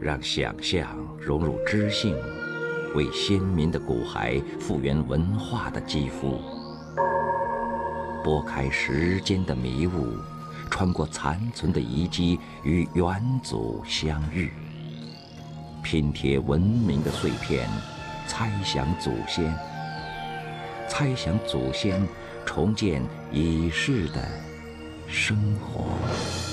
让想象融入知性，为先民的骨骸复原文化的肌肤，拨开时间的迷雾，穿过残存的遗迹，与远祖相遇，拼贴文明的碎片，猜想祖先，猜想祖先，重建已逝的生活。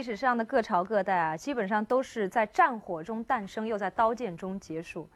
历史上的各朝各代啊，基本上都是在战火中诞生，又在刀剑中结束。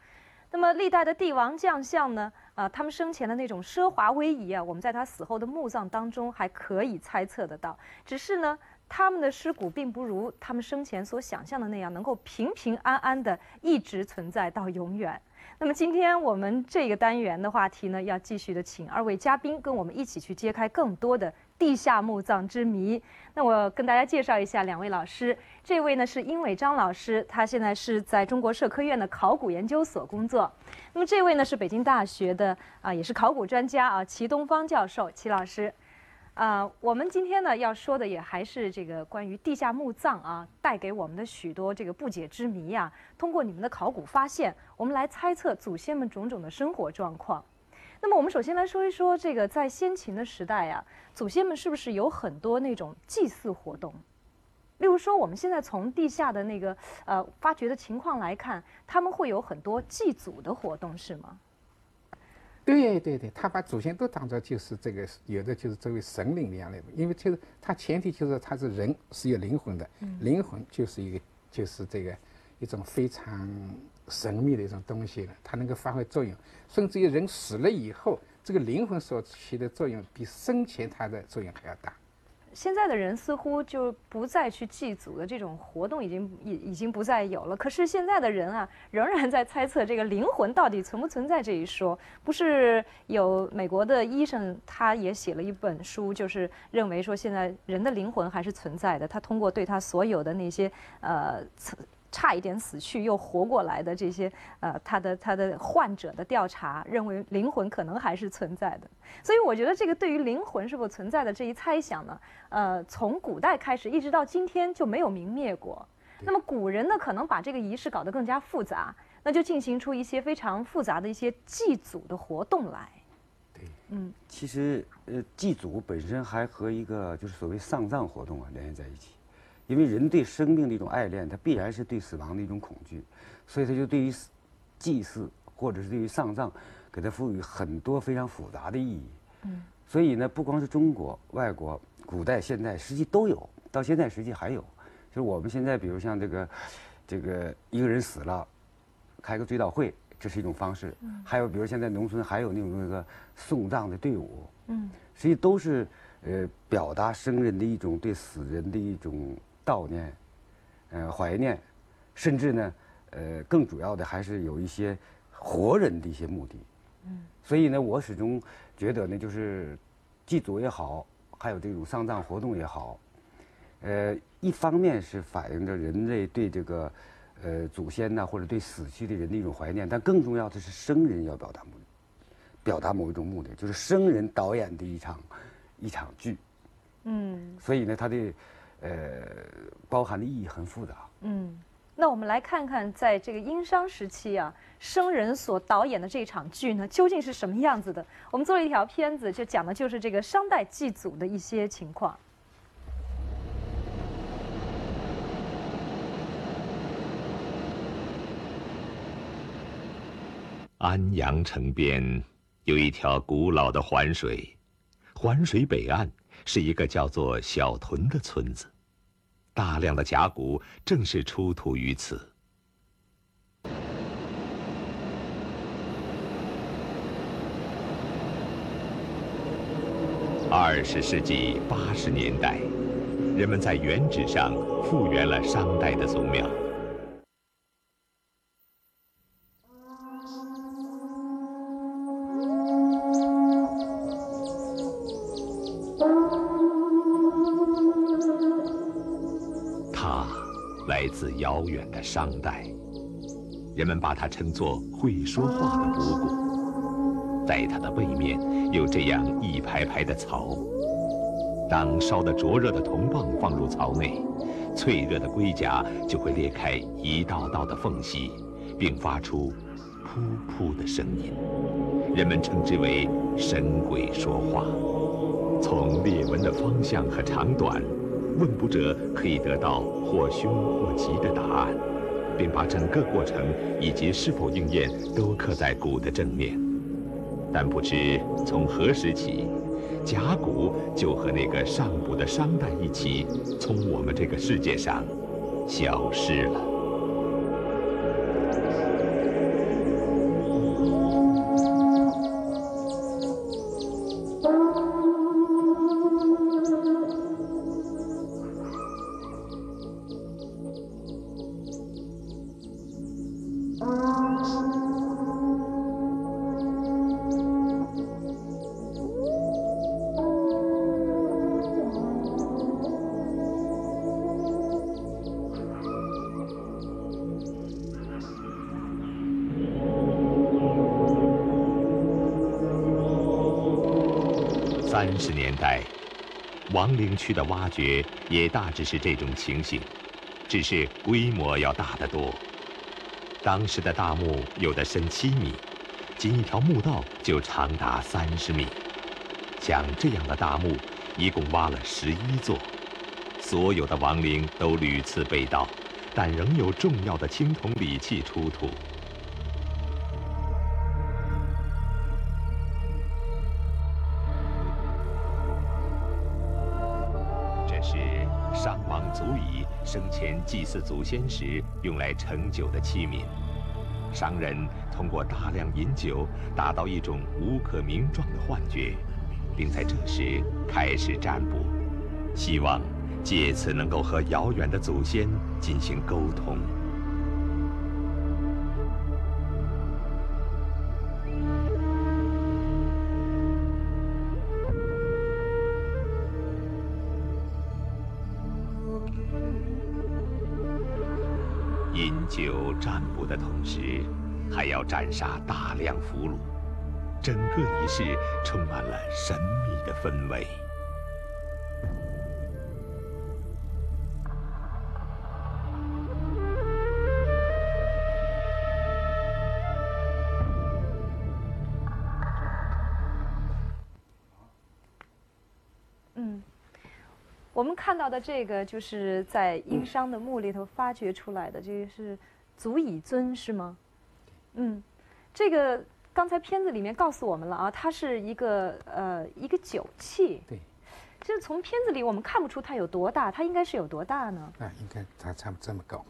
那么历代的帝王将相呢？啊，他们生前的那种奢华威仪啊，我们在他死后的墓葬当中还可以猜测得到。只是呢，他们的尸骨并不如他们生前所想象的那样，能够平平安安的一直存在到永远。那么今天我们这个单元的话题呢，要继续的请二位嘉宾跟我们一起去揭开更多的。地下墓葬之谜，那我跟大家介绍一下两位老师。这位呢是殷伟章老师，他现在是在中国社科院的考古研究所工作。那么这位呢是北京大学的啊，也是考古专家啊，齐东方教授，齐老师。啊，我们今天呢要说的也还是这个关于地下墓葬啊，带给我们的许多这个不解之谜呀。通过你们的考古发现，我们来猜测祖先们种种的生活状况。那么我们首先来说一说这个在先秦的时代呀，祖先们是不是有很多那种祭祀活动？例如说，我们现在从地下的那个呃发掘的情况来看，他们会有很多祭祖的活动，是吗？对对对，他把祖先都当做就是这个有的就是作为神灵一样的，因为就是他前提就是他是人是有灵魂的，灵魂就是一个就是这个一种非常。神秘的一种东西了，它能够发挥作用，甚至于人死了以后，这个灵魂所起的作用比生前它的作用还要大。现在的人似乎就不再去祭祖的这种活动，已经已已经不再有了。可是现在的人啊，仍然在猜测这个灵魂到底存不存在这一说。不是有美国的医生，他也写了一本书，就是认为说现在人的灵魂还是存在的。他通过对他所有的那些呃。差一点死去又活过来的这些呃，他的他的患者的调查认为灵魂可能还是存在的，所以我觉得这个对于灵魂是否存在的这一猜想呢，呃，从古代开始一直到今天就没有明灭过。那么古人呢，可能把这个仪式搞得更加复杂，那就进行出一些非常复杂的一些祭祖的活动来。对，嗯，其实呃，祭祖本身还和一个就是所谓丧葬活动啊联系在一起。因为人对生命的一种爱恋，他必然是对死亡的一种恐惧，所以他就对于祭祀或者是对于丧葬，给他赋予很多非常复杂的意义。嗯，所以呢，不光是中国，外国、古代、现代，实际都有，到现在实际还有。就是我们现在，比如像这个，这个一个人死了，开个追悼会，这是一种方式。嗯，还有比如现在农村还有那种那个送葬的队伍。嗯，实际都是呃表达生人的一种对死人的一种。悼念，呃，怀念，甚至呢，呃，更主要的还是有一些活人的一些目的。嗯，所以呢，我始终觉得呢，就是祭祖也好，还有这种丧葬活动也好，呃，一方面是反映着人类对这个呃祖先呐，或者对死去的人的一种怀念，但更重要的是生人要表达目的，表达某一种目的，就是生人导演的一场一场剧。嗯，所以呢，他的。呃，包含的意义很复杂。嗯，那我们来看看，在这个殷商时期啊，生人所导演的这场剧呢，究竟是什么样子的？我们做了一条片子，就讲的就是这个商代祭祖的一些情况。安阳城边有一条古老的环水，环水北岸是一个叫做小屯的村子。大量的甲骨正是出土于此。二十世纪八十年代，人们在原址上复原了商代的宗庙。遥远的商代，人们把它称作会说话的巫蛊。在它的背面有这样一排排的槽，当烧得灼热的铜棒放入槽内，脆热的龟甲就会裂开一道道的缝隙，并发出噗噗的声音。人们称之为“神鬼说话”。从裂纹的方向和长短，问卜者可以得到或凶或吉的答案，并把整个过程以及是否应验都刻在鼓的正面。但不知从何时起，甲骨就和那个上古的商代一起，从我们这个世界上消失了。区的挖掘也大致是这种情形，只是规模要大得多。当时的大墓有的深七米，仅一条墓道就长达三十米。像这样的大墓，一共挖了十一座，所有的亡灵都屡次被盗，但仍有重要的青铜礼器出土。祭祀祖先时用来盛酒的器皿，商人通过大量饮酒达到一种无可名状的幻觉，并在这时开始占卜，希望借此能够和遥远的祖先进行沟通。占卜的同时，还要斩杀大量俘虏，整个仪式充满了神秘的氛围。嗯我们看到的这个，就是在殷商的墓里头发掘出来的，这个是足以尊，是吗？嗯，这个刚才片子里面告诉我们了啊，它是一个呃一个酒器。对。就是从片子里我们看不出它有多大，它应该是有多大呢？啊，应该它差不多这么高。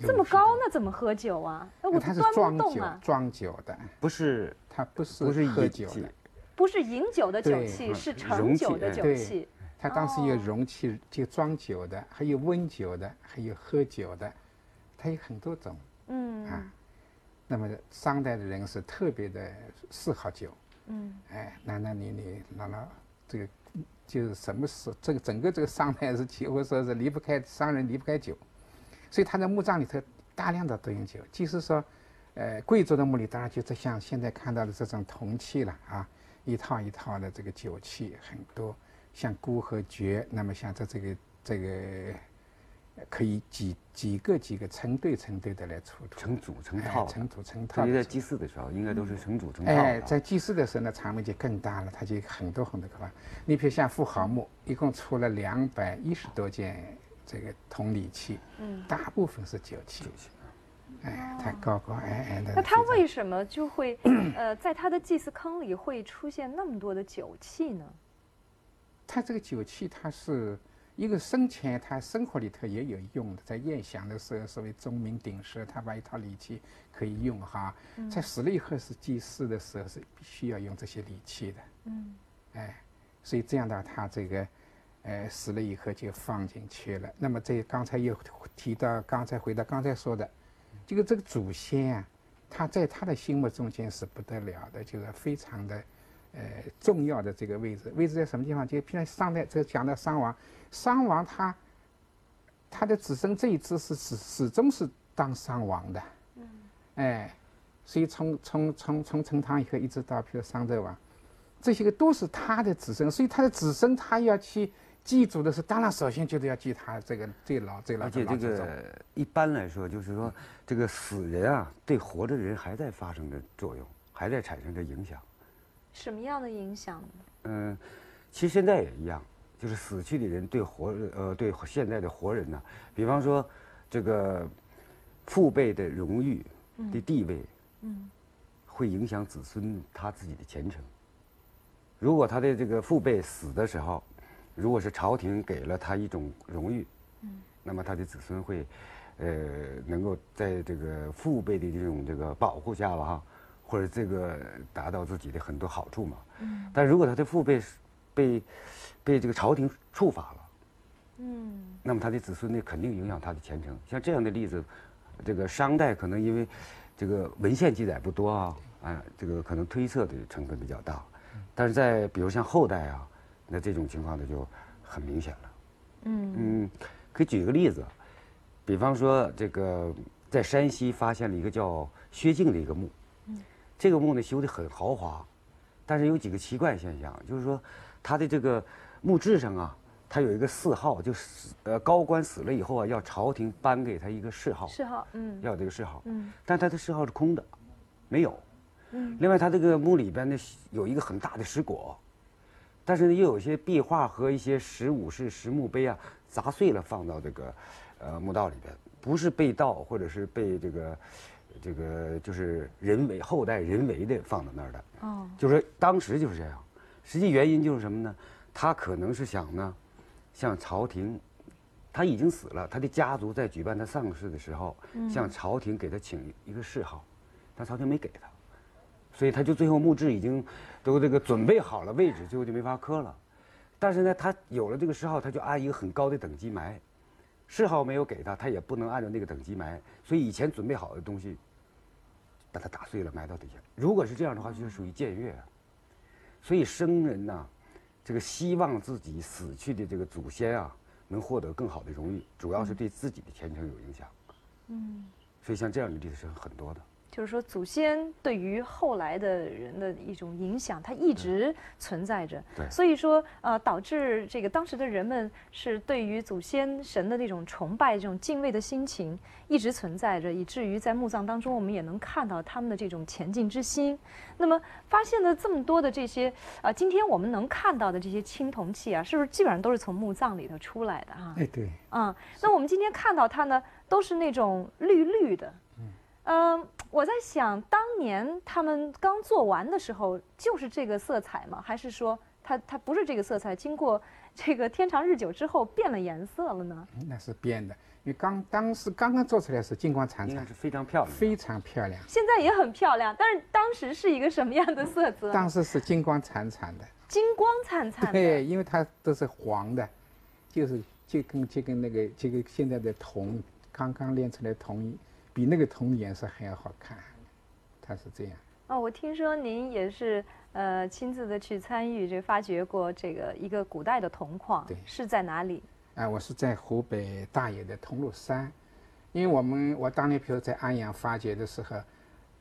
这么高，那怎么喝酒啊？那它是装酒，装酒的，不是它不是不是喝酒的，不是饮酒的酒器，是盛酒的酒器。它当时有容器，就装酒的，还有温酒的，还有喝酒的，它有很多种。嗯啊，那么商代的人是特别的嗜好酒。嗯，哎，男男女女，老老这个就是什么事，这个整个这个商代是几乎说是离不开商人离不开酒，所以他在墓葬里头大量的都用酒。即使说，呃，贵族的墓里当然就是像现在看到的这种铜器了啊，一套一套的这个酒器很多。像孤和爵，那么像这这个这个，可以几几个几个成对成对的来出土，成组成套，成组成套。在祭祀的时候，应该都是成组成套。哎，在祭祀的时候呢，场面就更大了，它就很多很多个吧。你比如像富豪墓，一共出了两百一十多件这个铜礼器，嗯，大部分是酒器。酒器。哎，它高高矮矮的。那它为什么就会 呃，在它的祭祀坑里会出现那么多的酒器呢？他这个酒器，它是一个生前他生活里头也有用的，在宴享的时候，所谓钟鸣鼎食，他把一套礼器可以用哈。在死了以后是祭祀的时候是必须要用这些礼器的。嗯，哎，所以这样的他这个，呃，死了以后就放进去了。那么这刚才又提到，刚才回到刚才说的，这个这个祖先啊，他在他的心目中间是不得了的，就是非常的。呃，重要的这个位置，位置在什么地方？就譬如商代，这讲到商王，商王他他的子孙这一支是始始终是当商王的，嗯，哎，所以从从从从成唐以后一直到譬如商纣王，这些个都是他的子孙，所以他的子孙他要去祭祖的是，当然首先就是要祭他这个最老最老而且这老祖宗。个一般来说，就是说这个死人啊，对活着人还在发生着作用，还在产生着影响。什么样的影响呢？嗯，其实现在也一样，就是死去的人对活呃对现在的活人呢，比方说这个父辈的荣誉的地位，嗯会影响子孙他自己的前程。如果他的这个父辈死的时候，如果是朝廷给了他一种荣誉，嗯那么他的子孙会，呃，能够在这个父辈的这种这个保护下吧，哈，或者这个达到自己的很多好处嘛。但如果他的父辈被被这个朝廷处罚了，嗯那么他的子孙呢，肯定影响他的前程。像这样的例子，这个商代可能因为这个文献记载不多啊，啊，这个可能推测的成分比较大。但是在比如像后代啊，那这种情况呢就很明显了。嗯嗯，可以举个例子，比方说这个在山西发现了一个叫薛敬的一个墓，这个墓呢修得很豪华，但是有几个奇怪现象，就是说它的这个墓志上啊，它有一个谥号，就是呃高官死了以后啊，要朝廷颁给他一个谥号，谥号，嗯要有这个谥号，嗯但他的谥号是空的，没有。嗯另外，他这个墓里边呢有一个很大的石椁，但是呢又有一些壁画和一些石武士石墓碑啊砸碎了放到这个呃墓道里边，不是被盗或者是被这个这个就是人为后代人为的放到那儿的，哦就是说当时就是这样。实际原因就是什么呢？他可能是想呢，向朝廷，他已经死了，他的家族在举办他丧事的时候，向朝廷给他请一个谥号，但朝廷没给他，所以他就最后墓志已经都这个准备好了位置，最后就没法刻了。但是呢，他有了这个谥号，他就按一个很高的等级埋，谥号没有给他，他也不能按照那个等级埋，所以以前准备好的东西，把它打碎了埋到底下。如果是这样的话，就是属于僭越啊。所以生人呐、这个希望自己死去的这个祖先啊，能获得更好的荣誉，主要是对自己的前程有影响。嗯，所以像这样的例子是很多的。就是说祖先对于后来的人的一种影响，它一直存在着。对所以说呃，导致这个当时的人们是对于祖先神的那种崇拜、这种敬畏的心情一直存在着，以至于在墓葬当中，我们也能看到他们的这种前进之心。那么发现了这么多的这些啊、今天我们能看到的这些青铜器啊，是不是基本上都是从墓葬里头出来的哈、哎，对，嗯，那我们今天看到它呢，都是那种绿绿的。嗯，我在想，当年他们刚做完的时候，就是这个色彩吗？还是说它它不是这个色彩，经过 这个天长日久之后变了颜色了呢？嗯那是变的，因为刚当时刚刚做出来是金光灿灿是，非常漂亮。非常漂亮。现在也很漂亮，但是当时是一个什么样的色泽？当时是金光灿灿的，金光灿灿的。对，因为它都是黄的，就是就跟就跟那个就跟现在的铜刚刚炼出来的铜，比那个铜颜色还要好看，它是这样。哦，我听说您也是呃亲自的去参与这发掘过这个一个古代的铜矿，对是在哪里？啊，我是在湖北大冶的铜锣山，因为我们我当年比如在安阳发掘的时候，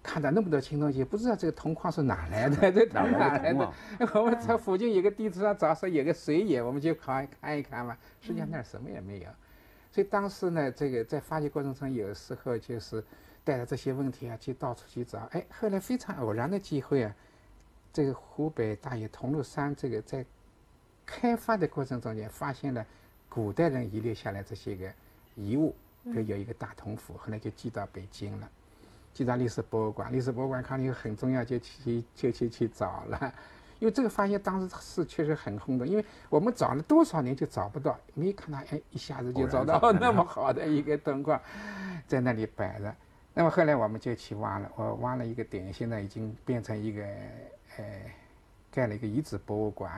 看到那么多青铜器，不知道这个铜矿是哪来的，这铜哪来的哪来的啊？我们在附近有个地图上找说有个水眼，我们就看看一看嘛，实际上那儿什么也没有。所以当时呢，这个在发掘过程中，有时候就是带着这些问题啊，去到处去找。哎，后来非常偶然的机会啊，这个湖北大冶铜锣山这个在开发的过程中间，发现了古代人遗留下来这些个遗物，比如有一个大铜斧，后来就寄到北京了，寄到历史博物馆。历史博物馆看了以后很重要，就去就去去找了。因为这个发现当时是确实很轰动，因为我们找了多少年就找不到，没看到，哎，一下子就找到那么好的一个铜矿，在那里摆着。那么后来我们就去挖了，我挖了一个点，现在已经变成一个呃，盖了一个遗址博物馆。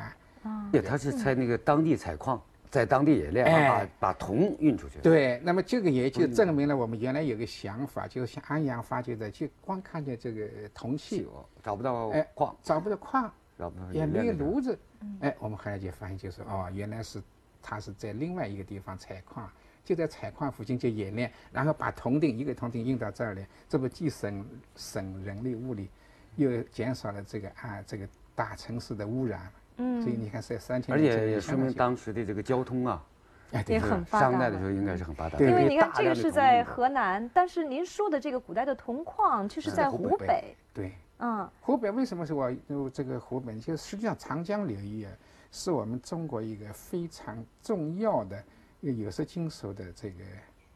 啊，对，他是在那个当地采矿，在当地冶炼，哎把把铜运出去。对，那么这个也就证明了我们原来有个想法，就是像安阳发掘的，就光看见这个铜器，哦找不到哎矿，找不到矿，也没有炉子。哎，我们后来就发现，就是哦，原来是他是在另外一个地方采矿，就在采矿附近就冶炼，然后把铜锭一个铜锭运到这儿来，这不既省省人力物力，又减少了这个啊这个大城市的污染，嗯所以你看在三千而且也说明当当时的这个交通啊，哎也很发达商代的时候应该是很发达的。因为你看这个是在河南，但是您说的这个古代的铜矿却是在湖北。对。嗯湖北为什么是我入这个湖北？就实际上长江流域啊，是我们中国一个非常重要的一个有色金属的这个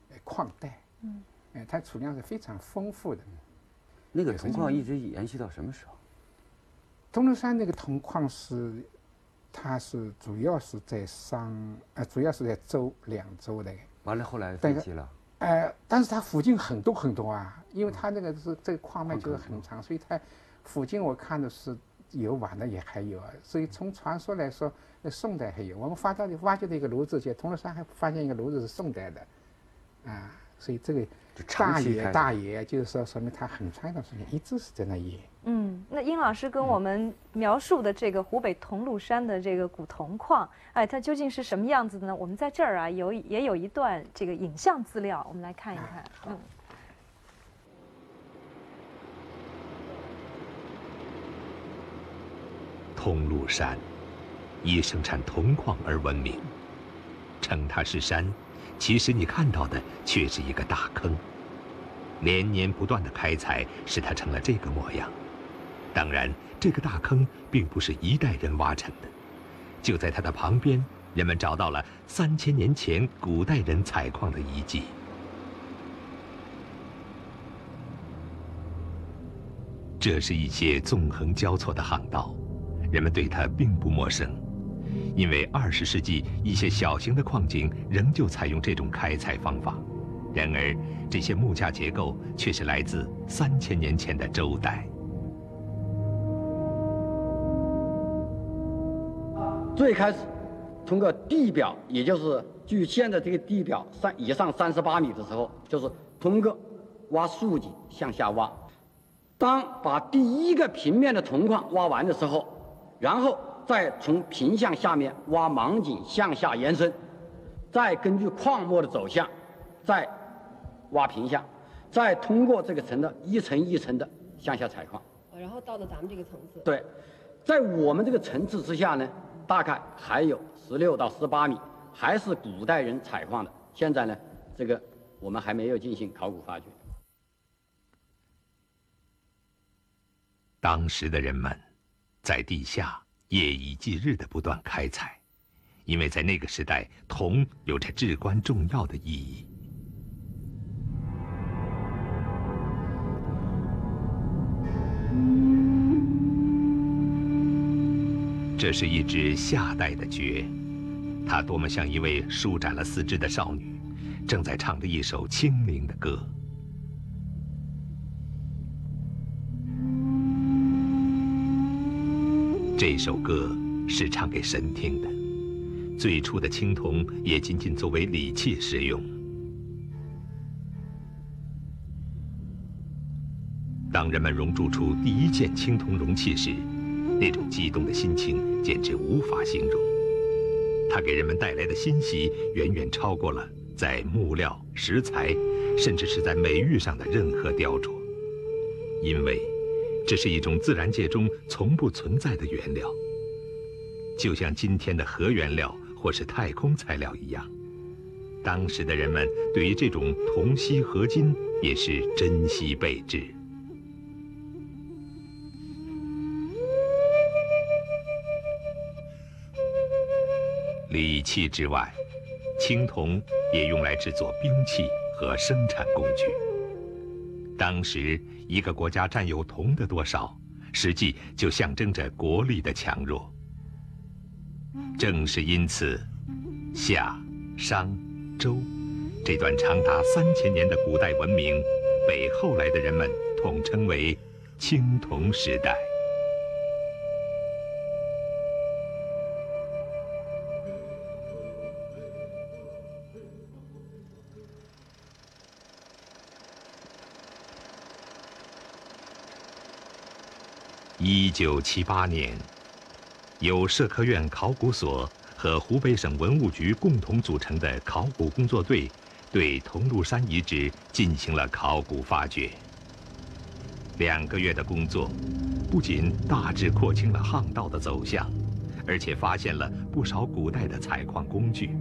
呃矿带。嗯，哎，它储量是非常丰富的。那个铜矿一直延续到什么时候？钟楼山那个铜矿是，它是主要是在商，呃，主要是在周两周的。完了后来对废弃了。呃，但是它附近很多很多啊，因为它那个是这个矿脉就是很长，所以它附近我看的是有晚的也还有啊。所以从传说来说，那宋代还有。我们发到挖掘的一个炉子，在铜锣山还发现一个炉子是宋代的，啊，所以这个大冶大冶就是说说明它很长一段时间一直是在那冶。嗯，那殷老师跟我们描述的这个湖北桐庐山的这个古铜矿，哎，它究竟是什么样子的呢？我们在这儿啊有也有一段这个影像资料，我们来看一看。嗯。桐庐山以生产铜矿而闻名，称它是山，其实你看到的却是一个大坑。连年不断的开采，使它成了这个模样。当然，这个大坑并不是一代人挖成的，就在它的旁边，人们找到了三千年前古代人采矿的遗迹。这是一些纵横交错的巷道，人们对它并不陌生，因为二十世纪一些小型的矿井仍旧采用这种开采方法。然而，这些木架结构却是来自三千年前的周代。最开始通过地表，也就是距现在这个地表三以上三十八米的时候，就是通过挖竖井向下挖。当把第一个平面的铜矿挖完的时候，然后再从平向下面挖盲井向下延伸，再根据矿脉的走向，再挖平下，再通过这个层的一层一层的向下采矿。然后到了咱们这个层次。对，在我们这个层次之下呢，大概还有十六到十八米，还是古代人采矿的。现在呢，这个我们还没有进行考古发掘。当时的人们在地下夜以继日的不断开采，因为在那个时代，铜有着至关重要的意义。这是一只夏代的角，它多么像一位舒展了四肢的少女，正在唱着一首清灵的歌。这首歌是唱给神听的，最初的青铜也仅仅作为礼器使用。当人们熔铸出第一件青铜容器时，那种激动的心情简直无法形容。它给人们带来的欣喜远远超过了在木料、石材，甚至是在美玉上的任何雕琢，因为。这是一种自然界中从不存在的原料，就像今天的核原料或是太空材料一样。当时的人们对于这种铜锡合金也是珍惜备至。礼器之外，青铜也用来制作兵器和生产工具。当时，一个国家占有铜的多少，实际就象征着国力的强弱。正是因此，夏、商、周这段长达三千年的古代文明，被后来的人们统称为青铜时代。一九七八年，由社科院考古所和湖北省文物局共同组成的考古工作队，对桐庐山遗址进行了考古发掘。两个月的工作，不仅大致廓清了巷道的走向，而且发现了不少古代的采矿工具。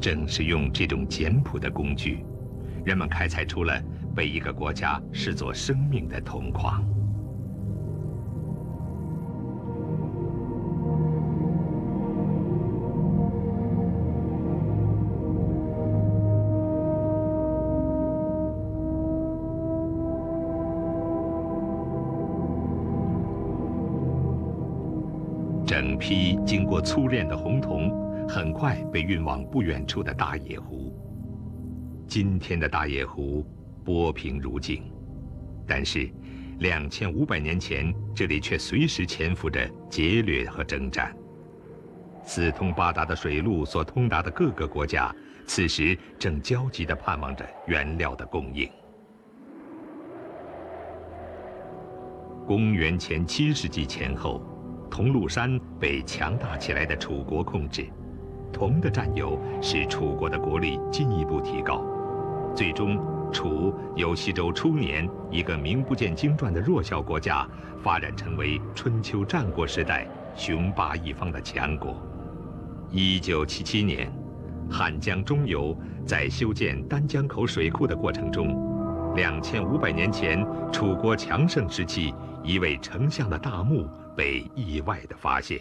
正是用这种简朴的工具，人们开采出了被一个国家视作生命的铜矿。整批经过粗炼的红铜，很快被运往不远处的大野湖。今天的大野湖波平如镜，但是，两千五百年前这里却随时潜伏着劫掠和征战。四通八达的水路所通达的各个国家，此时正焦急地盼望着原料的供应。公元前七世纪前后。桐庐山被强大起来的楚国控制，铜的占有使楚国的国力进一步提高，最终楚由西周初年一个名不见经传的弱小国家，发展成为春秋战国时代雄霸一方的强国。一九七七年，汉江中游在修建丹江口水库的过程中，两千五百年前楚国强盛时期一位丞相的大墓。被意外的发现，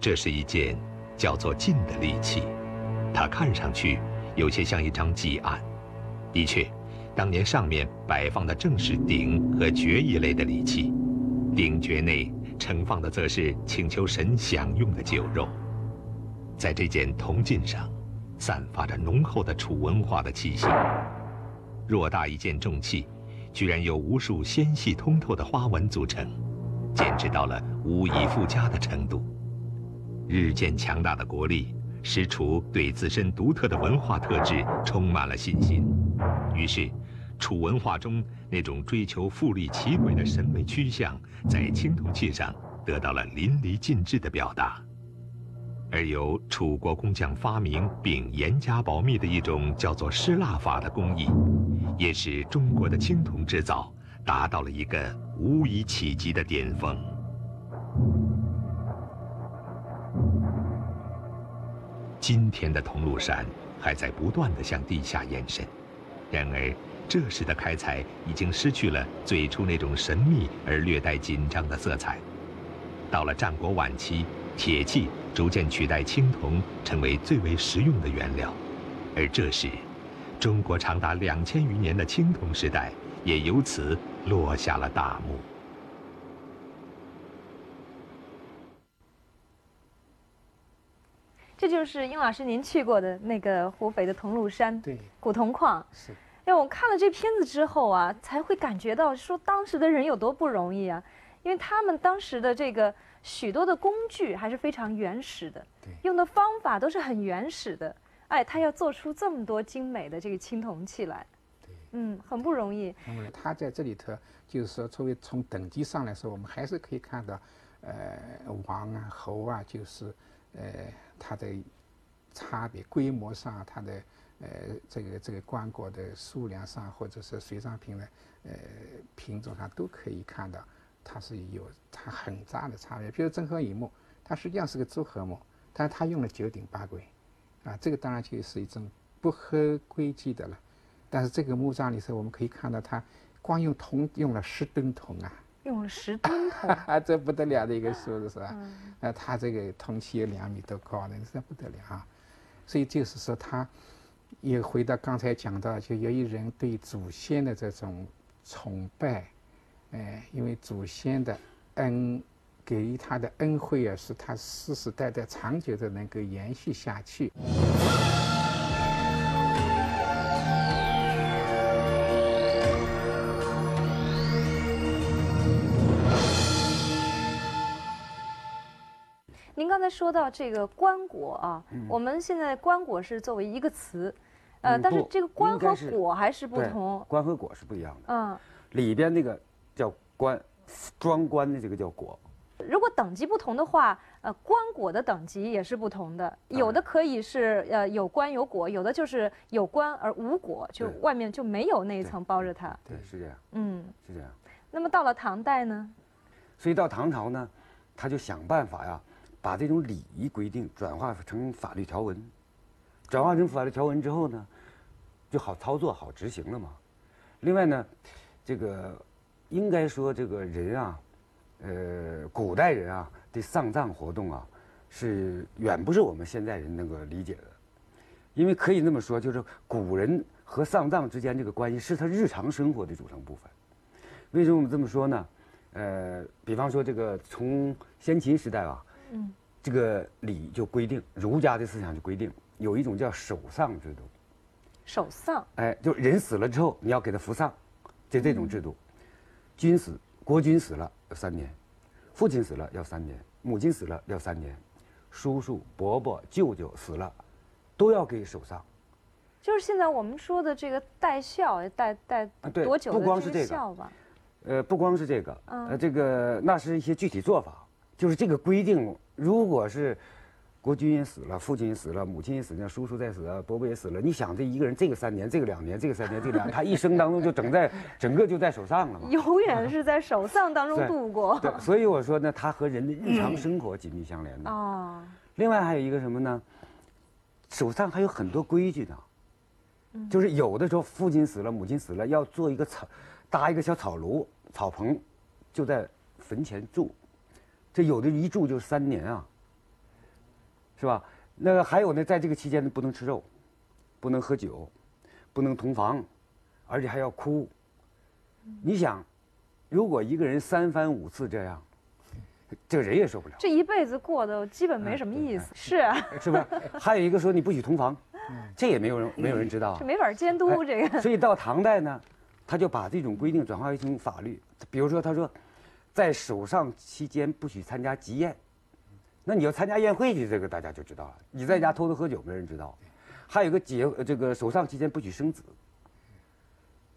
这是一件叫做禁的利器，它看上去有些像一张祭案。的确，当年上面摆放的正是鼎和爵一类的礼器，鼎爵内盛放的则是请求神享用的酒肉。在这件铜镜上，散发着浓厚的楚文化的气息。偌大一件重器，居然由无数纤细通透的花纹组成。简直到了无以复加的程度。日渐强大的国力使楚对自身独特的文化特质充满了信心，于是，楚文化中那种追求富丽奇诡的审美趋向，在青铜器上得到了淋漓尽致的表达。而由楚国工匠发明并严加保密的一种叫做失蜡法的工艺，也使中国的青铜制造。达到了一个无以企及的巅峰。今天的铜鹿山还在不断的向地下延伸，然而这时的开采已经失去了最初那种神秘而略带紧张的色彩。到了战国晚期，铁器逐渐取代青铜，成为最为实用的原料，而这时，中国长达两千余年的青铜时代也由此。落下了大幕。这就是殷老师您去过的那个湖北的桐庐山对古铜矿。是。因为我看了这片子之后啊，才会感觉到说当时的人有多不容易啊，因为他们当时的这个许多的工具还是非常原始的，用的方法都是很原始的。哎，他要做出这么多精美的这个青铜器来。嗯，很不容易。那么他在这里头，就是说，作为从等级上来说，我们还是可以看到，呃，王啊、侯啊，就是，呃，它的差别，规模上，它的，呃，这个这个棺椁的数量上，或者是随葬品的，呃，品种上，都可以看到，它是有它很大的差别。比如真和乙墓，它实际上是个组合墓，但它用了九鼎八簋，啊，这个当然就是一种不合规矩的了。但是这个墓葬里头，我们可以看到，它光用铜用了十吨铜啊，用了十吨铜，这不得了的一个数字是吧？那，它这个铜器有两米多高呢，这不得了啊！所以就是说，它也回到刚才讲到，就由于人对祖先的这种崇拜，哎，因为祖先的恩给予他的恩惠啊，使他世世代代长久的能够延续下去。您才说到这个棺椁啊，我们现在棺椁是作为一个词，呃，但是这个棺和椁还是不同。棺和椁是不一样的。嗯，里边那个叫棺，装棺的这个叫椁，如果等级不同的话，呃，棺椁的等级也是不同的，有的可以是呃有棺有椁，有的就是有棺而无椁，就外面就没有那一层包着它。对，是这样，嗯，是这样。那么到了唐代呢？所以到唐朝呢，他就想办法呀，把这种礼仪规定转化成法律条文，转化成法律条文之后呢，就好操作、好执行了嘛。另外呢，这个应该说这个人啊，呃，古代人啊的丧葬活动啊，是远不是我们现在人能够理解的，因为可以那么说，就是古人和丧葬之间这个关系是他日常生活的组成部分。为什么我们这么说呢？呃，比方说这个从先秦时代啊，嗯，这个礼就规定，儒家的思想就规定有一种叫守丧制度，守丧。哎，就人死了之后你要给他服丧，就这种制度。君死，国君死了要三年，父亲死了要三年，母亲死了要三年，叔叔、伯伯、舅舅死了，都要给守丧。就是现在我们说的这个带孝，带带多久的不光是这个孝吧？呃，不光是这个，嗯呃，这个那是一些具体做法，就是这个规定，如果是国君也死了，父亲也死了，母亲也死了，叔叔在死了，伯伯也死了，你想这一个人这个三年，这个两年，这个三年，这个两年，他一生当中就整在 整个就在手上了嘛。永远是在守丧当中度过。对，所以我说呢，他和人的日常生活紧密相连的。哦，另外还有一个什么呢？手上还有很多规矩呢，就是有的时候父亲死了，母亲死了，要做一个草，搭一个小草炉、草棚，就在坟前住，这有的一住就是三年啊，是吧？那个还有呢，在这个期间呢，不能吃肉，不能喝酒，不能同房，而且还要哭。你想，如果一个人三番五次这样，这个人也受不了。这一辈子过得基本没什么意思。是啊，是吧？还有一个说你不许同房，这也没有人没有人知道啊这。没法监督哎这个。所以到唐代呢，他就把这种规定转化为一种法律。比如说，他说，在守丧期间不许参加集宴，那你要参加宴会去，这个大家就知道了。你在家偷偷喝酒，没人知道。还有一个结呃这个守丧期间不许生子。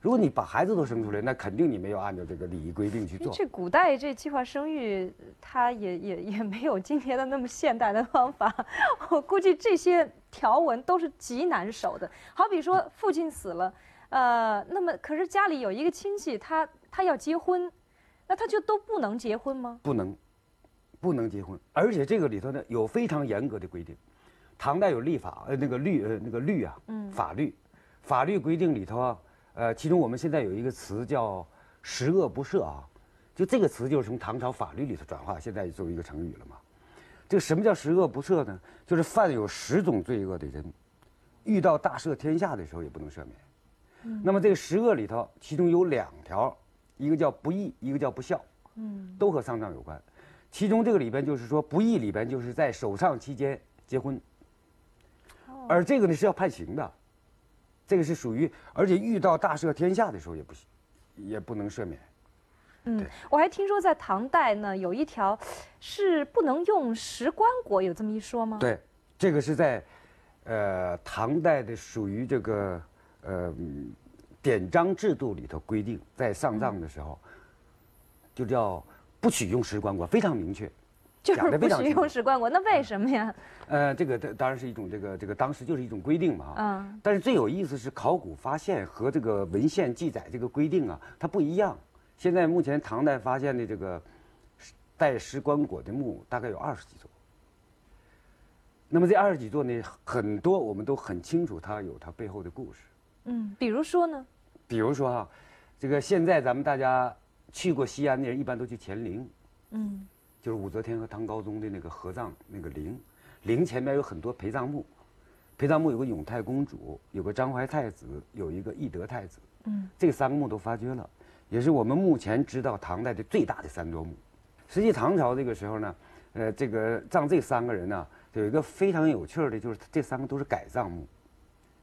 如果你把孩子都生出来，那肯定你没有按照这个礼仪规定去做。这古代这计划生育，它也也也没有今天的那么现代的方法。我估计这些条文都是极难守的。好比说父亲死了，呃，那么可是家里有一个亲戚，他他要结婚，那他就都不能结婚吗？不能，不能结婚，而且这个里头呢有非常严格的规定。唐代有立法，呃，那个律，呃，那个律啊，嗯法律，法律规定里头啊，呃，其中我们现在有一个词叫“十恶不赦”啊，就这个词就是从唐朝法律里头转化，现在作为一个成语了嘛。这个什么叫十恶不赦呢？就是犯有十种罪恶的人，遇到大赦天下的时候也不能赦免。那么这个十恶里头，其中有两条，一个叫不义，一个叫不孝。嗯，都和丧葬有关。其中这个里边就是说，不义里边就是在守丧期间结婚，而这个呢是要判刑的，这个是属于，而且遇到大赦天下的时候也不行，也不能赦免。嗯，我还听说在唐代呢有一条是不能用石棺椁，有这么一说吗？对，这个是在，呃，唐代的属于这个呃嗯典章制度里头规定，在上葬的时候，就叫不许用石棺椁，非常明确。就是不许用石棺椁，那为什么呀？呃，这个当当然是一种这个这个当时就是一种规定嘛。嗯，但是最有意思是考古发现和这个文献记载这个规定啊，它不一样。现在目前唐代发现的这个带石棺椁的墓大概有二十几座。那么这二十几座呢，很多我们都很清楚，它有它背后的故事。嗯，比如说呢？比如说哈，这个现在咱们大家去过西安的人，一般都去乾陵，嗯就是武则天和唐高宗的那个合葬那个陵，陵前面有很多陪葬墓，陪葬墓有个永泰公主，有个章怀太子，有一个懿德太子，嗯，这三个墓都发掘了，也是我们目前知道唐代的最大的三座墓。实际唐朝这个时候呢，呃，这个葬这三个人呢，有一个非常有趣儿的，就是这三个都是改葬墓，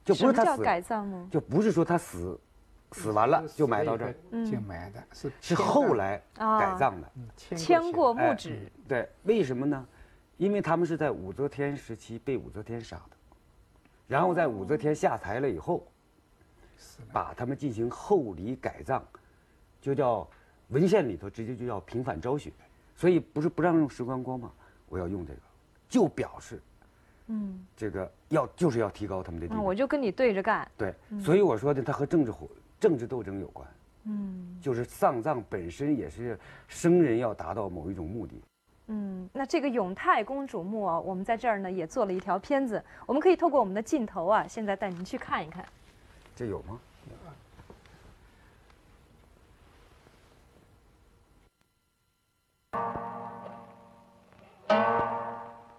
就不是他死，改葬墓？就不是说他死，死完了就埋到这儿，嗯就埋的，是是后来啊改葬的。嗯迁迁过墓址。对，为什么呢？因为他们是在武则天时期被武则天杀的，然后在武则天下台了以后，把他们进行厚礼改葬，就叫文献里头直接就叫平反昭雪。所以不是不让用石棺光吗？我要用这个，就表示嗯，这个要就是要提高他们的地嗯，位。我就跟你对着干。对，所以我说的他和政治活政治斗争有关，嗯就是丧葬本身也是生人要达到某一种目的。嗯，那这个永泰公主墓啊，我们在这儿呢也做了一条片子，我们可以透过我们的镜头啊，现在带您去看一看。这有吗？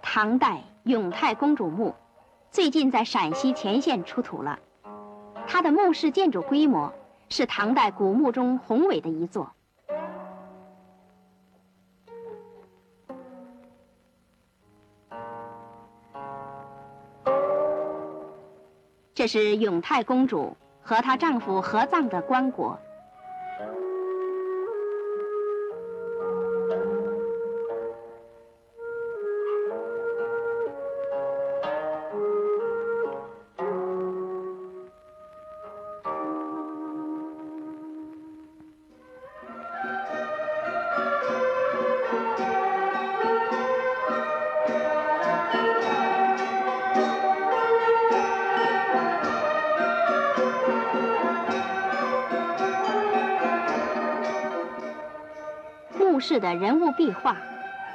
唐代永泰公主墓，最近在陕西乾县出土了。它的墓室建筑规模是唐代古墓中宏伟的一座。这是永泰公主和她丈夫合葬的棺椁。的人物壁画，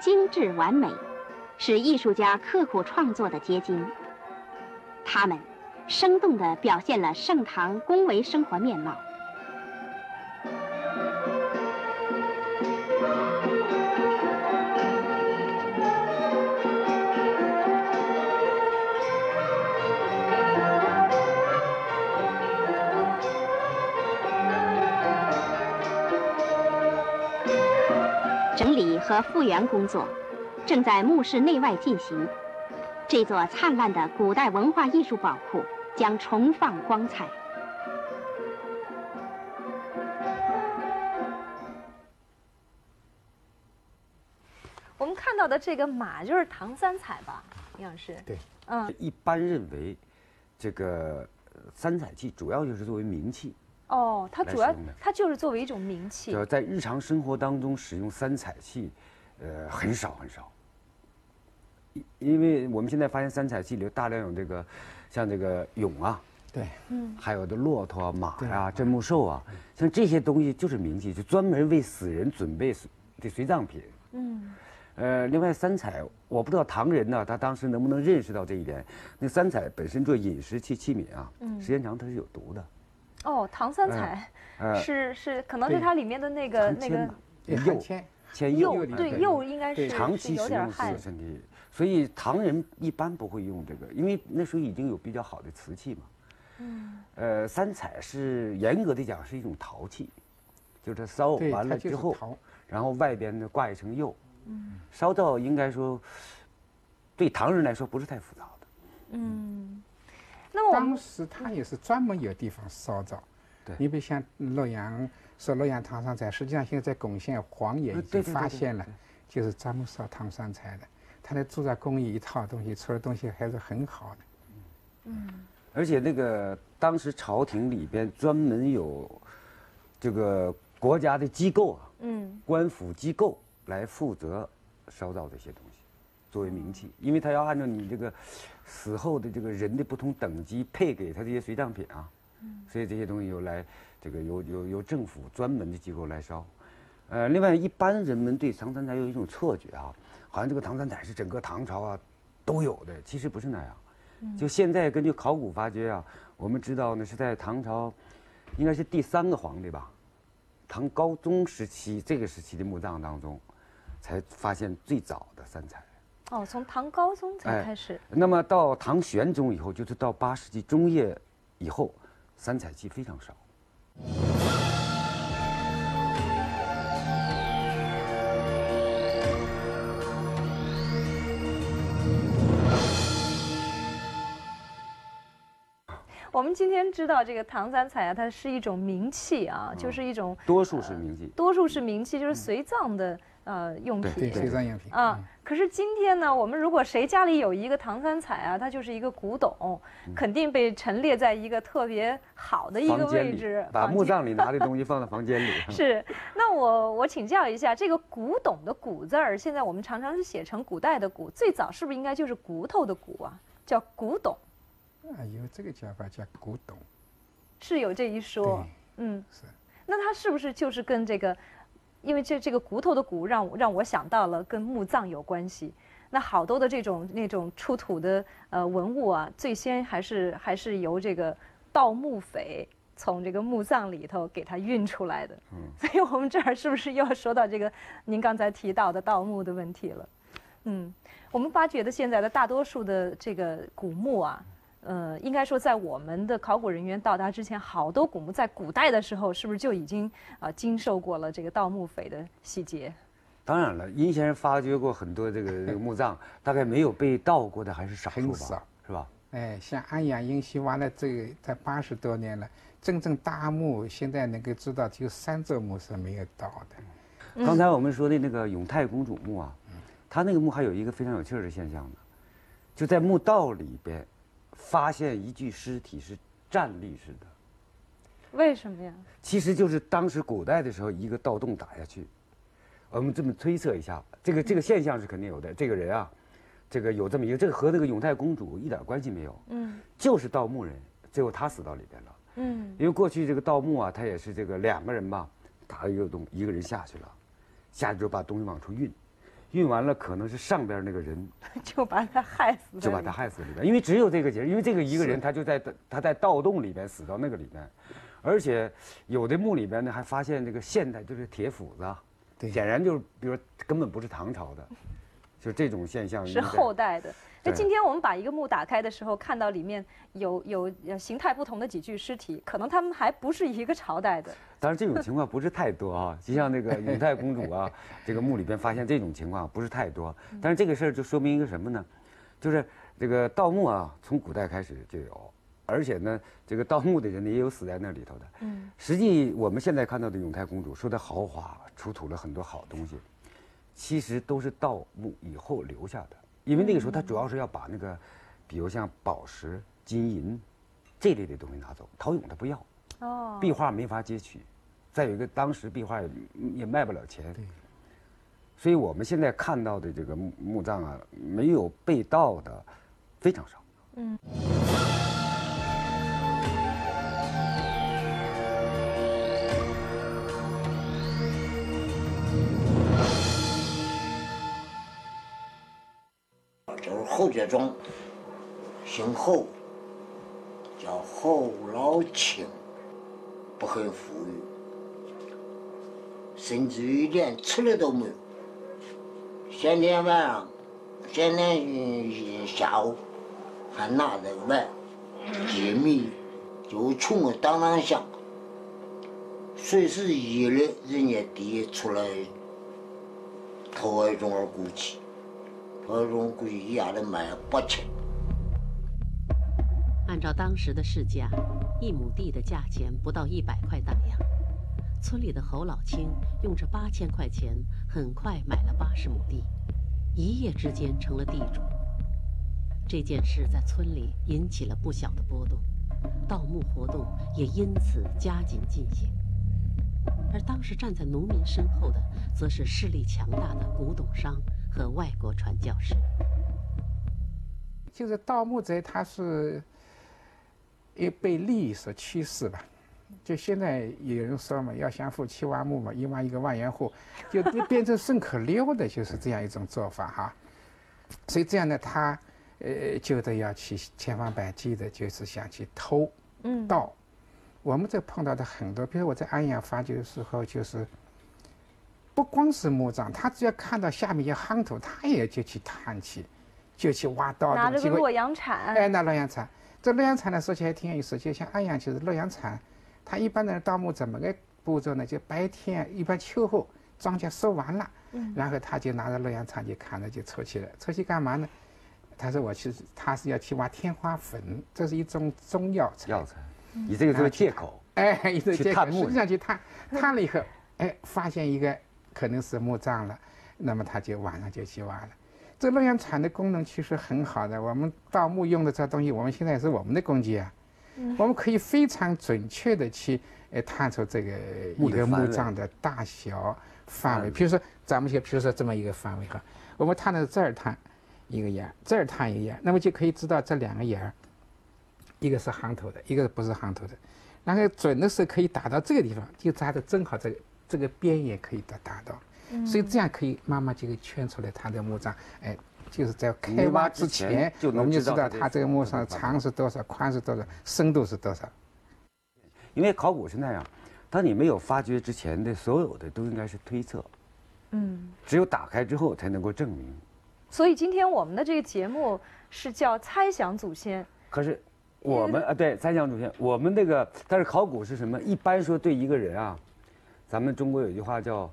精致完美，是艺术家刻苦创作的结晶。他们生动地表现了盛唐宫闱生活面貌。复原工作正在墓室内外进行。这座灿烂的古代文化艺术宝库将重放光彩。我们看到的这个马就是唐三彩吧，营养师？对，嗯，一般认为，这个呃三彩器主要就是作为名器，哦，它主要它就是作为一种名器就。是在日常生活当中使用三彩器，呃，很少很少。因因为我们现在发现三彩器里大量有这个，像这个俑啊，对，嗯还有的骆驼啊、马呀、镇墓兽啊，像这些东西就是名器，就专门为死人准备的随葬品。嗯呃，另外三彩，我不知道唐人呢，他当时能不能认识到这一点。那三彩本身做饮食器器皿啊，嗯时间长它是有毒的。哦，唐三彩呃，是是，可能是它里面的那个那个釉釉，对对釉应该是长期使用点害。身体，所以唐人一般不会用这个，因为那时候已经有比较好的瓷器嘛。嗯呃，三彩是严格的讲是一种陶器，就是烧，完了之后，然后外边呢挂一层釉，嗯烧到应该说对唐人来说不是太复杂的。嗯，那么当时他也是专门有地方烧造。对你比如像洛阳说洛阳唐三彩，实际上现在在巩县黄岩已经呃对对对对发现了对，就是专门烧唐三彩的。他的铸造工艺一套东西出的东西还是很好的。嗯而且那个当时朝廷里边专门有这个国家的机构啊，嗯官府机构来负责烧造这些东西，作为冥器，因为他要按照你这个死后的这个人的不同等级配给他这些随葬品啊，所以这些东西由来这个由由由政府专门的机构来烧。呃，另外一般人们对唐三彩有一种错觉啊，好像这个唐三彩是整个唐朝啊都有的，其实不是那样。就现在根据考古发掘啊，我们知道呢是在唐朝，应该是第三个皇帝吧，唐高宗时期这个时期的墓葬当中，才发现最早的三彩。哦，从唐高宗才哎开始。那么到唐玄宗以后，就是到八世纪中叶以后，三彩器非常少。我们们今天知道这个唐三彩啊，它是一种名器啊，就是一种多数是名器，多数是名器，就是随葬的呃用品。对，随葬用品。啊，可是今天呢，我们如果谁家里有一个唐三彩啊，它就是一个古董，肯定被陈列在一个特别好的一个位置，把墓葬里拿的东西放在房间里。是，那我我请教一下，这个古董的古字儿，现在我们常常是写成古代的古，最早是不是应该就是骨头的骨啊？叫古董。啊，有这个叫法叫古董，是有这一说，嗯，是。那它是不是就是跟这个，因为这这个骨头的骨让让我想到了跟墓葬有关系。那好多的这种那种出土的呃文物啊，最先还是还是由这个盗墓匪从这个墓葬里头给它运出来的。嗯。所以我们这儿是不是又要说到这个您刚才提到的盗墓的问题了？嗯，我们发觉的现在的大多数的这个古墓啊。呃，应该说，在我们的考古人员到达之前，好多古墓在古代的时候，是不是就已经啊经受过了这个盗墓匪的洗劫？当然了，殷先生发掘过很多这个这个墓葬，大概没有被盗过的还是少数吧？是吧？哎，像安阳殷墟挖了这个才八十多年了，真正大墓现在能够知道，只有三座墓是没有盗的。刚才我们说的那个永泰公主墓啊，它那个墓还有一个非常有趣的现象呢，就在墓道里边。发现一具尸体是站立式的，为什么呀？其实就是当时古代的时候，一个盗洞打下去。我们这么推测一下，这个这个现象是肯定有的。这个人啊，这个有这么一个，这个和那个永泰公主一点关系没有。嗯，就是盗墓人，最后他死到里边了。嗯，因为过去这个盗墓啊，他也是这个两个人吧，打了一个洞，一个人下去了，下去之后把东西往出运。运完了，可能是上边那个人 就把他害死，就把他害死里边，因为只有这个节，因为这个一个人他就在他在盗洞里边死到那个里边，而且有的墓里边呢还发现这个现代就是铁斧子，对，显然就是比如根本不是唐朝的，就这种现象是后代的。那今天我们把一个墓打开的时候，看到里面有有形态不同的几具尸体，可能他们还不是一个朝代的。当然这种情况不是太多啊，就像那个永泰公主啊，这个墓里边发现这种情况不是太多。但是这个事儿就说明一个什么呢？就是这个盗墓啊，从古代开始就有，而且呢，这个盗墓的人呢也有死在那里头的。嗯。实际我们现在看到的永泰公主说的豪华，出土了很多好东西，其实都是盗墓以后留下的。因为那个时候，他主要是要把那个，比如像宝石、金银这类的东西拿走。陶俑他不要，哦，壁画没法接取，再有一个，当时壁画也也卖不了钱，对。所以我们现在看到的这个墓墓葬啊，没有被盗的非常少。嗯。侯觉庄，姓侯，叫侯老庆，不很富裕，甚至于连吃的都没有。前天晚上，前天下午，还拿着碗揭米，就冲我当当响，随时一的人家爹出来投我一种儿骨气。我种估计一下子卖八千。按照当时的市价，一亩地的价钱不到一百块大洋。村里的侯老清用这八千块钱，很快买了八十亩地，一夜之间成了地主。这件事在村里引起了不小的波动，盗墓活动也因此加紧进行。而当时站在农民身后的，则是势力强大的古董商。和外国传教士，就是盗墓贼，他是也被利益所驱使吧？就现在有人说嘛，要想富，七挖墓嘛，一万一个万元户，就变成顺口溜的，就是这样一种做法哈。所以这样呢，他呃就得要去千方百计的，就是想去偷、盗。我们这碰到的很多，比如我在安阳发掘的时候，就是。不光是墓葬，他只要看到下面有夯土，他也就去探去，就去挖到。拿着个洛阳铲。哎，拿洛阳铲。这洛阳铲呢，说起来挺有意思，就像安阳就是洛阳铲。他一般的盗墓怎么个步骤呢？就白天一般秋后庄稼收完了，然后他就拿着洛阳铲就看着就出去了。出去干嘛呢？他说我去，他是要去挖天花粉，这是一种中药材。药材，以这个作为借口，哎，一个借口。去探墓实际上去探，探了以后，哎，发现一个可能是墓葬了，那么他就晚上就去挖了。这洛阳铲的功能其实很好的，我们盗墓用的这东西，我们现在也是我们的工具啊，我们可以非常准确的去呃探出这个一个墓葬的大小范围。比如说咱们就比如说这么一个范围哈，我们探的是这儿探一个眼儿，这儿探一个眼儿，那么就可以知道这两个眼儿，一个是行头的，一个不是行头的。然后准的时候可以打到这个地方，就扎的正好这个这个边也可以达达到。所以这样可以慢慢就可以圈出来它的墓葬，哎，就是在开挖之前，我们就知道它这个墓葬长是多少，宽是多少，深度是多少。因为考古是那样，当你没有发掘之前的所有的都应该是推测，嗯，只有打开之后才能够证明。所以今天我们的这个节目是叫猜想祖先。可是我们啊，对，猜想祖先，我们这个但是考古是什么？一般说对一个人啊，咱们中国有句话叫。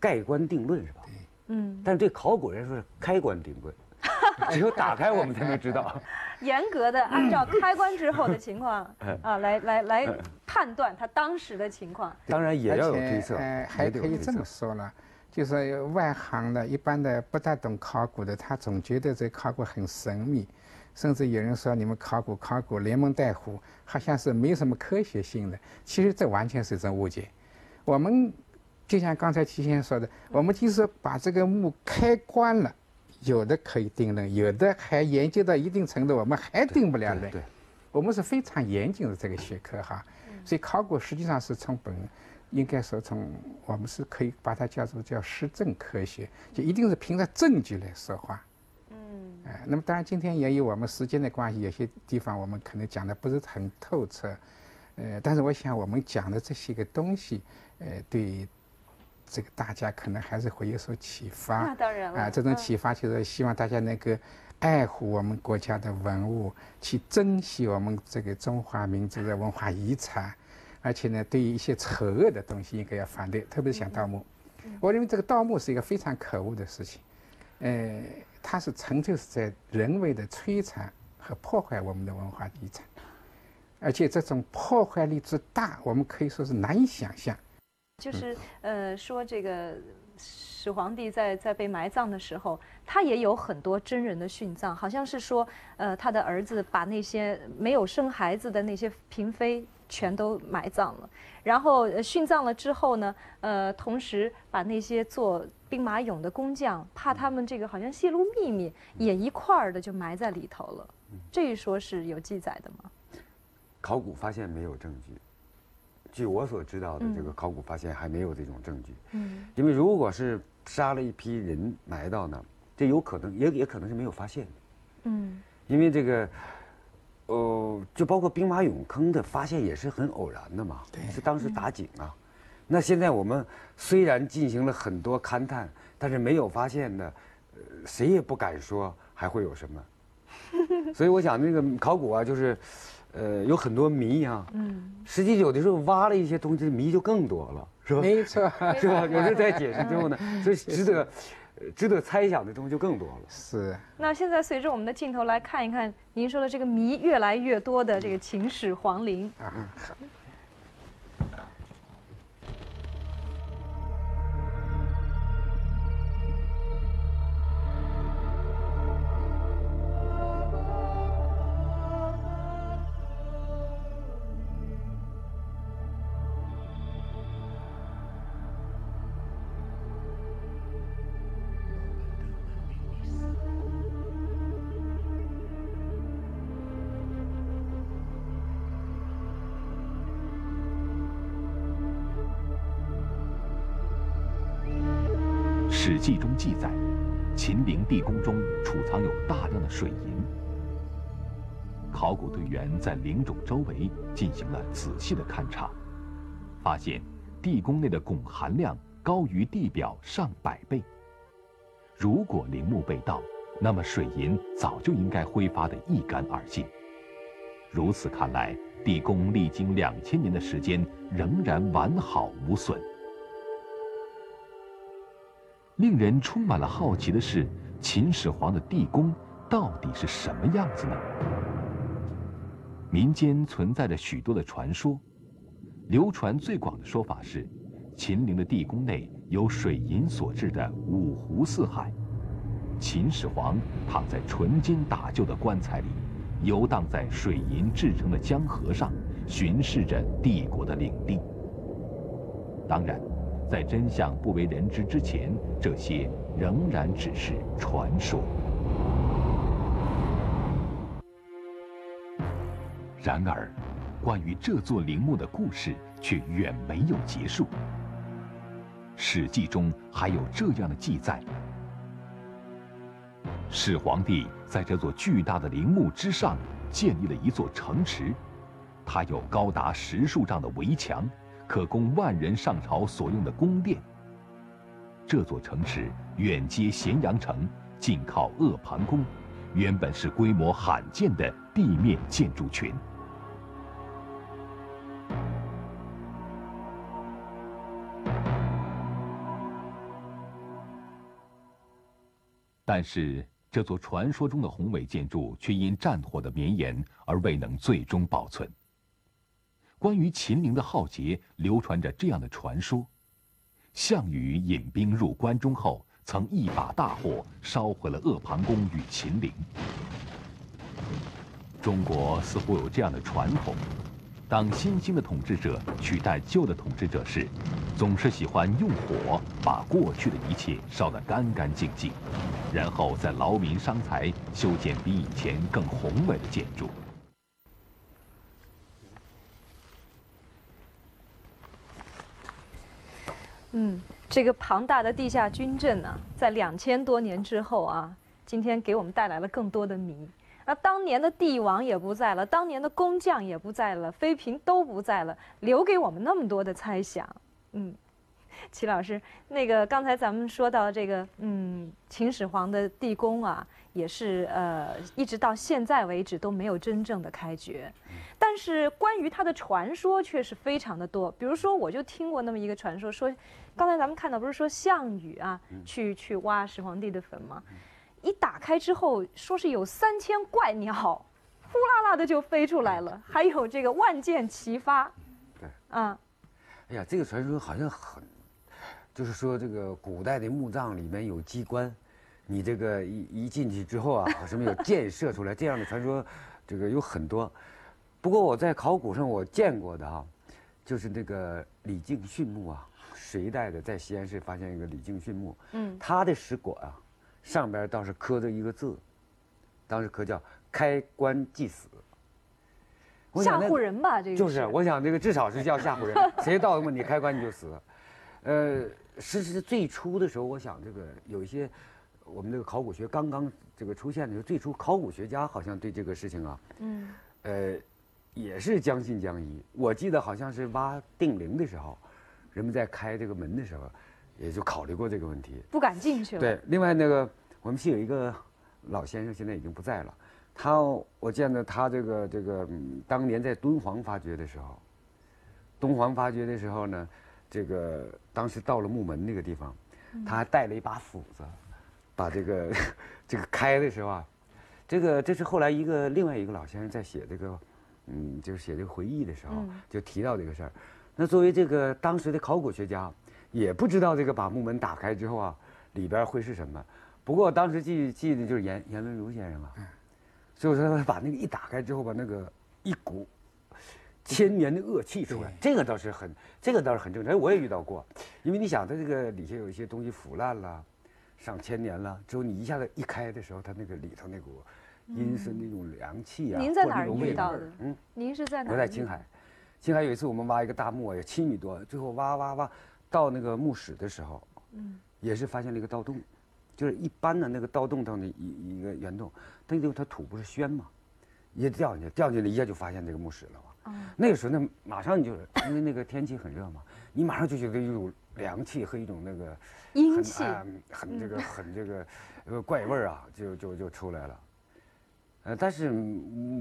盖棺定论是吧？嗯。但是对考古人说是开棺定论，只有打开我们才能知道。严格的按照开棺之后的情况 啊，来来来判断他当时的情况。当然也要有推测。呃，还可以这么说了，就是外行的、一般的不大懂考古的，他总觉得这考古很神秘，甚至有人说你们考古考古连蒙带唬，好像是没什么科学性的。其实这完全是一种误解。我们。就像刚才齐先生说的，我们就是把这个墓开棺了，有的可以定论，有的还研究到一定程度，我们还定不了论。对，我们是非常严谨的这个学科哈。所以考古实际上是从本，应该说从我们是可以把它叫做叫实证科学，就一定是凭着证据来说话。嗯。哎，那么当然今天也有我们时间的关系，有些地方我们可能讲的不是很透彻，呃，但是我想我们讲的这些个东西，呃，对。这个大家可能还是会有所启发，那当然了啊，这种启发就是希望大家能够爱护我们国家的文物，去珍惜我们这个中华民族的文化遗产，而且呢，对于一些丑恶的东西应该要反对，特别是像盗墓。我认为这个盗墓是一个非常可恶的事情，呃，它是纯粹是在人为的摧残和破坏我们的文化遗产，而且这种破坏力之大，我们可以说是难以想象。就是呃，说这个始皇帝在在被埋葬的时候，他也有很多真人的殉葬，好像是说，呃，他的儿子把那些没有生孩子的那些嫔妃全都埋葬了，然后殉葬了之后呢，呃，同时把那些做兵马俑的工匠，怕他们这个好像泄露秘密，也一块儿的就埋在里头了。这一说是有记载的吗？考古发现没有证据。据我所知道的，这个考古发现还没有这种证据。嗯，因为如果是杀了一批人埋到那，这有可能也也可能是没有发现的。嗯，因为这个，呃，就包括兵马俑坑的发现也是很偶然的嘛。对，是当时打井啊。那现在我们虽然进行了很多勘探，但是没有发现的，呃，谁也不敢说还会有什么。所以我想那个考古啊，就是。呃，有很多谜啊，嗯，实际有的时候挖了一些东西，谜就更多了，是吧？没错，是吧？有时候在解释之后呢，所以值得，值得猜想的东西就更多了。是。那现在随着我们的镜头来看一看，您说的这个谜越来越多的这个秦始皇陵啊。《史在陵冢周围进行了仔细的勘察，发现地宫内的汞含量高于地表上百倍。如果陵墓被盗，那么水银早就应该挥发得一干二净。如此看来，地宫历经两千年的时间仍然完好无损。令人充满了好奇的是，秦始皇的地宫到底是什么样子呢？民间存在着许多的传说，流传最广的说法是，秦陵的地宫内有水银所制的五湖四海，秦始皇躺在纯金打就的棺材里，游荡在水银制成的江河上，巡视着帝国的领地。当然，在真相不为人知之前，这些仍然只是传说。然而，关于这座陵墓的故事却远没有结束。《史记》中还有这样的记载：始皇帝在这座巨大的陵墓之上建立了一座城池，它有高达十数丈的围墙，可供万人上朝所用的宫殿。这座城池远接咸阳城，近靠阿房宫，原本是规模罕见的地面建筑群。但是，这座传说中的宏伟建筑却因战火的绵延而未能最终保存。关于秦陵的浩劫，流传着这样的传说：项羽引兵入关中后，曾一把大火烧毁了阿房宫与秦陵。中国似乎有这样的传统。当新兴的统治者取代旧的统治者时，总是喜欢用火把过去的一切烧得干干净净，然后再劳民伤财修建比以前更宏伟的建筑。嗯，这个庞大的地下军阵呢，在两千多年之后啊，今天给我们带来了更多的谜。那当年的帝王也不在了，当年的工匠也不在了，妃嫔都不在了，留给我们那么多的猜想。嗯，齐老师，那个刚才咱们说到这个，嗯，秦始皇的地宫啊，也是呃，一直到现在为止都没有真正的开掘。但是关于他的传说却是非常的多。比如说，我就听过那么一个传说，说刚才咱们看到不是说项羽啊，去去挖始皇帝的坟吗？一打开之后，说是有三千怪鸟，呼啦啦的就飞出来了，还有这个万箭齐发。对，啊，哎呀，这个传说好像很，就是说这个古代的墓葬里面有机关，你这个一一进去之后啊，什么有箭射出来，这样的传说，这个有很多。不过我在考古上我见过的啊，就是那个李靖殉墓啊，隋代的，在西安市发现一个李靖殉墓，嗯，他的石椁啊。上边倒是刻着一个字，当时刻叫“开棺即死”，吓唬人吧？这个就是，我想这个至少是叫吓唬人。谁到那么你开棺你就死，呃，实是最初的时候，我想这个有一些我们这个考古学刚刚这个出现的时候，最初考古学家好像对这个事情啊，嗯，呃，也是将信将疑。我记得好像是挖定陵的时候，人们在开这个门的时候，也就考虑过这个问题，不敢进去了。对，另外那个。我们系有一个老先生，现在已经不在了。他，我见到他这个这个当年在敦煌发掘的时候，敦煌发掘的时候呢，这个当时到了墓门那个地方，他还带了一把斧子，把这个 这个开的时候啊，这个这是后来一个另外一个老先生在写这个，嗯，就是写这个回忆的时候就提到这个事儿。那作为这个当时的考古学家，也不知道这个把木门打开之后啊，里边会是什么。不过当时记记得就是严严文如先生啊，所以说他把那个一打开之后，把那个一股千年的恶气出来，这个倒是很，这个倒是很正常。哎，我也遇到过，因为你想，它这个底下有一些东西腐烂了，上千年了，之后你一下子一开的时候，它那个里头那股阴森那种凉气啊，您在哪儿遇到的？嗯，您是在哪？我在青海，青海有一次我们挖一个大墓，有七米多，最后挖挖挖到那个墓室的时候，嗯，也是发现了一个盗洞。就是一般的那个盗洞当的一一个圆洞，那地方它土不是宣嘛，一掉进去，掉进去一下就发现这个墓室了嘛。嗯那个时候那马上就是因为那个天气很热嘛，你马上就觉得一种凉气和一种那个阴气，很这个很这个呃怪味儿啊，就就就出来了。呃，但是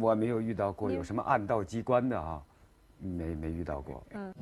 我没有遇到过有什么暗道机关的啊，没没遇到过。嗯。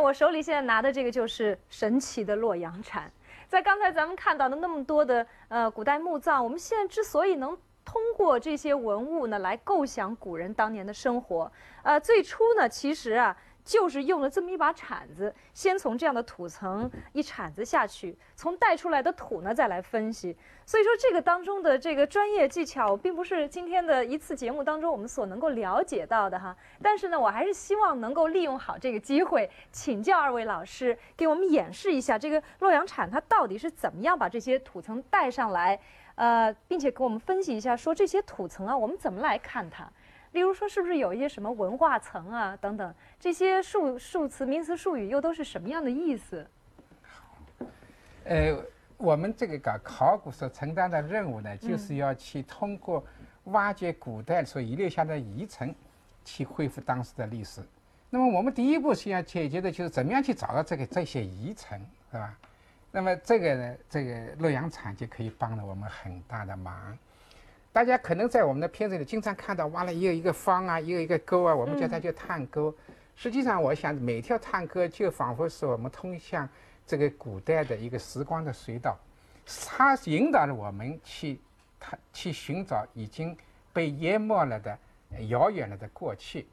我手里现在拿的这个就是神奇的洛阳铲。在刚才咱们看到的那么多的呃古代墓葬，我们现在之所以能通过这些文物呢来构想古人当年的生活，呃，最初呢其实啊。就是用了这么一把铲子，先从这样的土层一铲子下去，从带出来的土呢再来分析。所以说这个当中的这个专业技巧，并不是今天的一次节目当中我们所能够了解到的哈。但是呢，我还是希望能够利用好这个机会，请教二位老师，给我们演示一下这个洛阳铲它到底是怎么样把这些土层带上来，呃，并且给我们分析一下，说这些土层啊，我们怎么来看它。例如说，是不是有一些什么文化层啊等等这些数数词、名词、术语又都是什么样的意思？呃，我们这个搞考古所承担的任务呢，就是要去通过挖掘古代所遗留下的遗存，去恢复当时的历史。那么我们第一步是要解决的就是怎么样去找到这个这些遗存，是吧？那么这个呢，这个洛阳铲就可以帮了我们很大的忙。大家可能在我们的片子里经常看到挖了一个一个方啊，一个一个沟啊，我们叫它叫探沟。实际上，我想每条探沟就仿佛是我们通向这个古代的一个时光的隧道，它引导着我们去探去寻找已经被淹没了的遥远了的过去。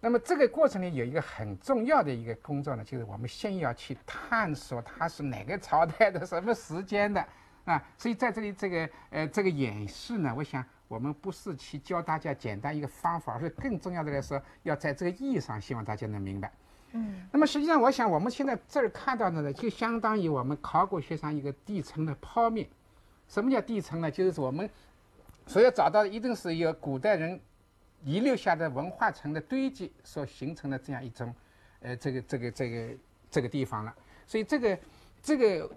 那么这个过程里有一个很重要的一个工作呢，就是我们先要去探索它是哪个朝代的、什么时间的。啊，所以在这里这个呃这个演示呢，我想我们不是去教大家简单一个方法，而是更重要的来说，要在这个意义上，希望大家能明白。嗯。那么实际上，我想我们现在这儿看到的呢，就相当于我们考古学上一个地层的剖面。什么叫地层呢？就是我们所要找到的，一定是由古代人遗留下的文化层的堆积所形成的这样一种呃这个这个这个这个地方了。所以这个这个。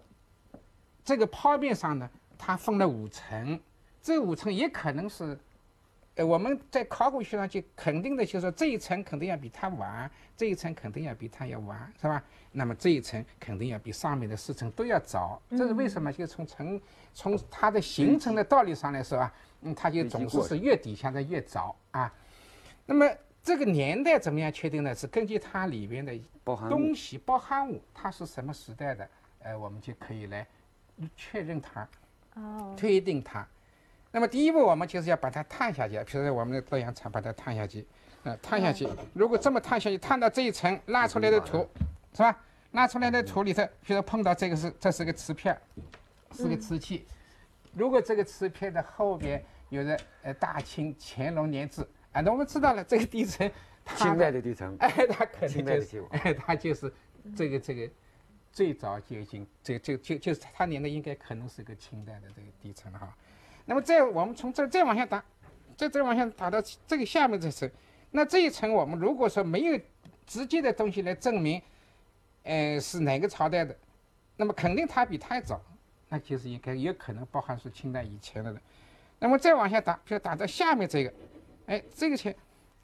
这个剖面上呢，它分了五层，这五层也可能是，呃，我们在考古学上就肯定的，就是说这一层肯定要比它晚，这一层肯定要比它要晚，是吧？那么这一层肯定要比上面的四层都要早，这是为什么？就从层从它的形成的道理上来说啊，嗯，它就总是是越底下的越早啊。那么这个年代怎么样确定呢？是根据它里边的东西包含物，它是什么时代的，呃，我们就可以来。确认它，哦，推定它。那么第一步，我们就是要把它探下去。比如说，我们的洛阳铲把它探下去，呃，探下去。如果这么探下去，探到这一层拉出来的土，是吧？拉出来的土里头，比如碰到这个是，这是个瓷片，是个瓷器。如果这个瓷片的后边有着呃大清乾隆年制，啊，那我们知道了这个地层，清代的地层，哎，它肯定就是，哎，它就是这个这个。最早就已经，这就就就是他连的应该可能是个清代的这个地层哈。那么再我们从这再往下打，再再往下打到这个下面这层，那这一层我们如果说没有直接的东西来证明，呃是哪个朝代的，那么肯定它比它早，那就是应该有可能包含是清代以前的了。那么再往下打，比如打到下面这个，哎，这个钱，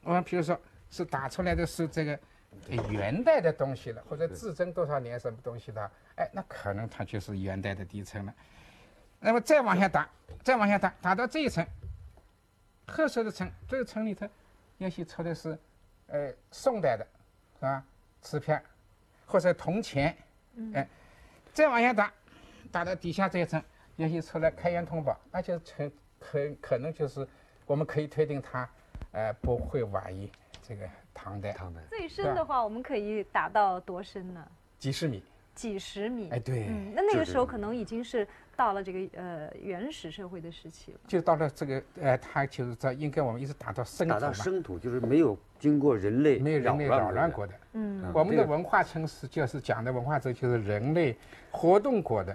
我们比如说是打出来的是这个。元代的东西了，或者至真多少年什么东西的，哎，那可能它就是元代的底层了。那么再往下打，再往下打，打到这一层，褐色的层，这个层里头，也许出的是，呃，宋代的，是吧？瓷片，或者铜钱，哎，再往下打，打到底下这一层，也许出来开元通宝，那就成可可能就是我们可以推定它，呃，不会晚于这个。唐代，唐代最深的话，我们可以打到多深呢？几十米。几十米。哎，对。嗯，那那个时候可能已经是到了这个呃原始社会的时期了。就到了这个呃，它就是在应该我们一直打到生土。打到生土，就是没有经过人类没有人类扰乱过的。嗯。我们的文化城市就是讲的文化，这就是人类活动过的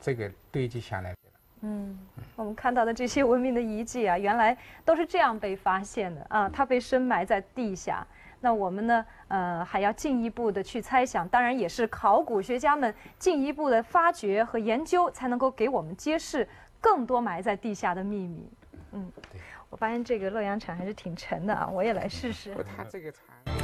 这个堆积下来的。嗯，我们看到的这些文明的遗迹啊，原来都是这样被发现的啊，它被深埋在地下。那我们呢，呃，还要进一步的去猜想，当然也是考古学家们进一步的发掘和研究，才能够给我们揭示更多埋在地下的秘密。嗯，我发现这个洛阳铲还是挺沉的啊，我也来试试。它这个铲。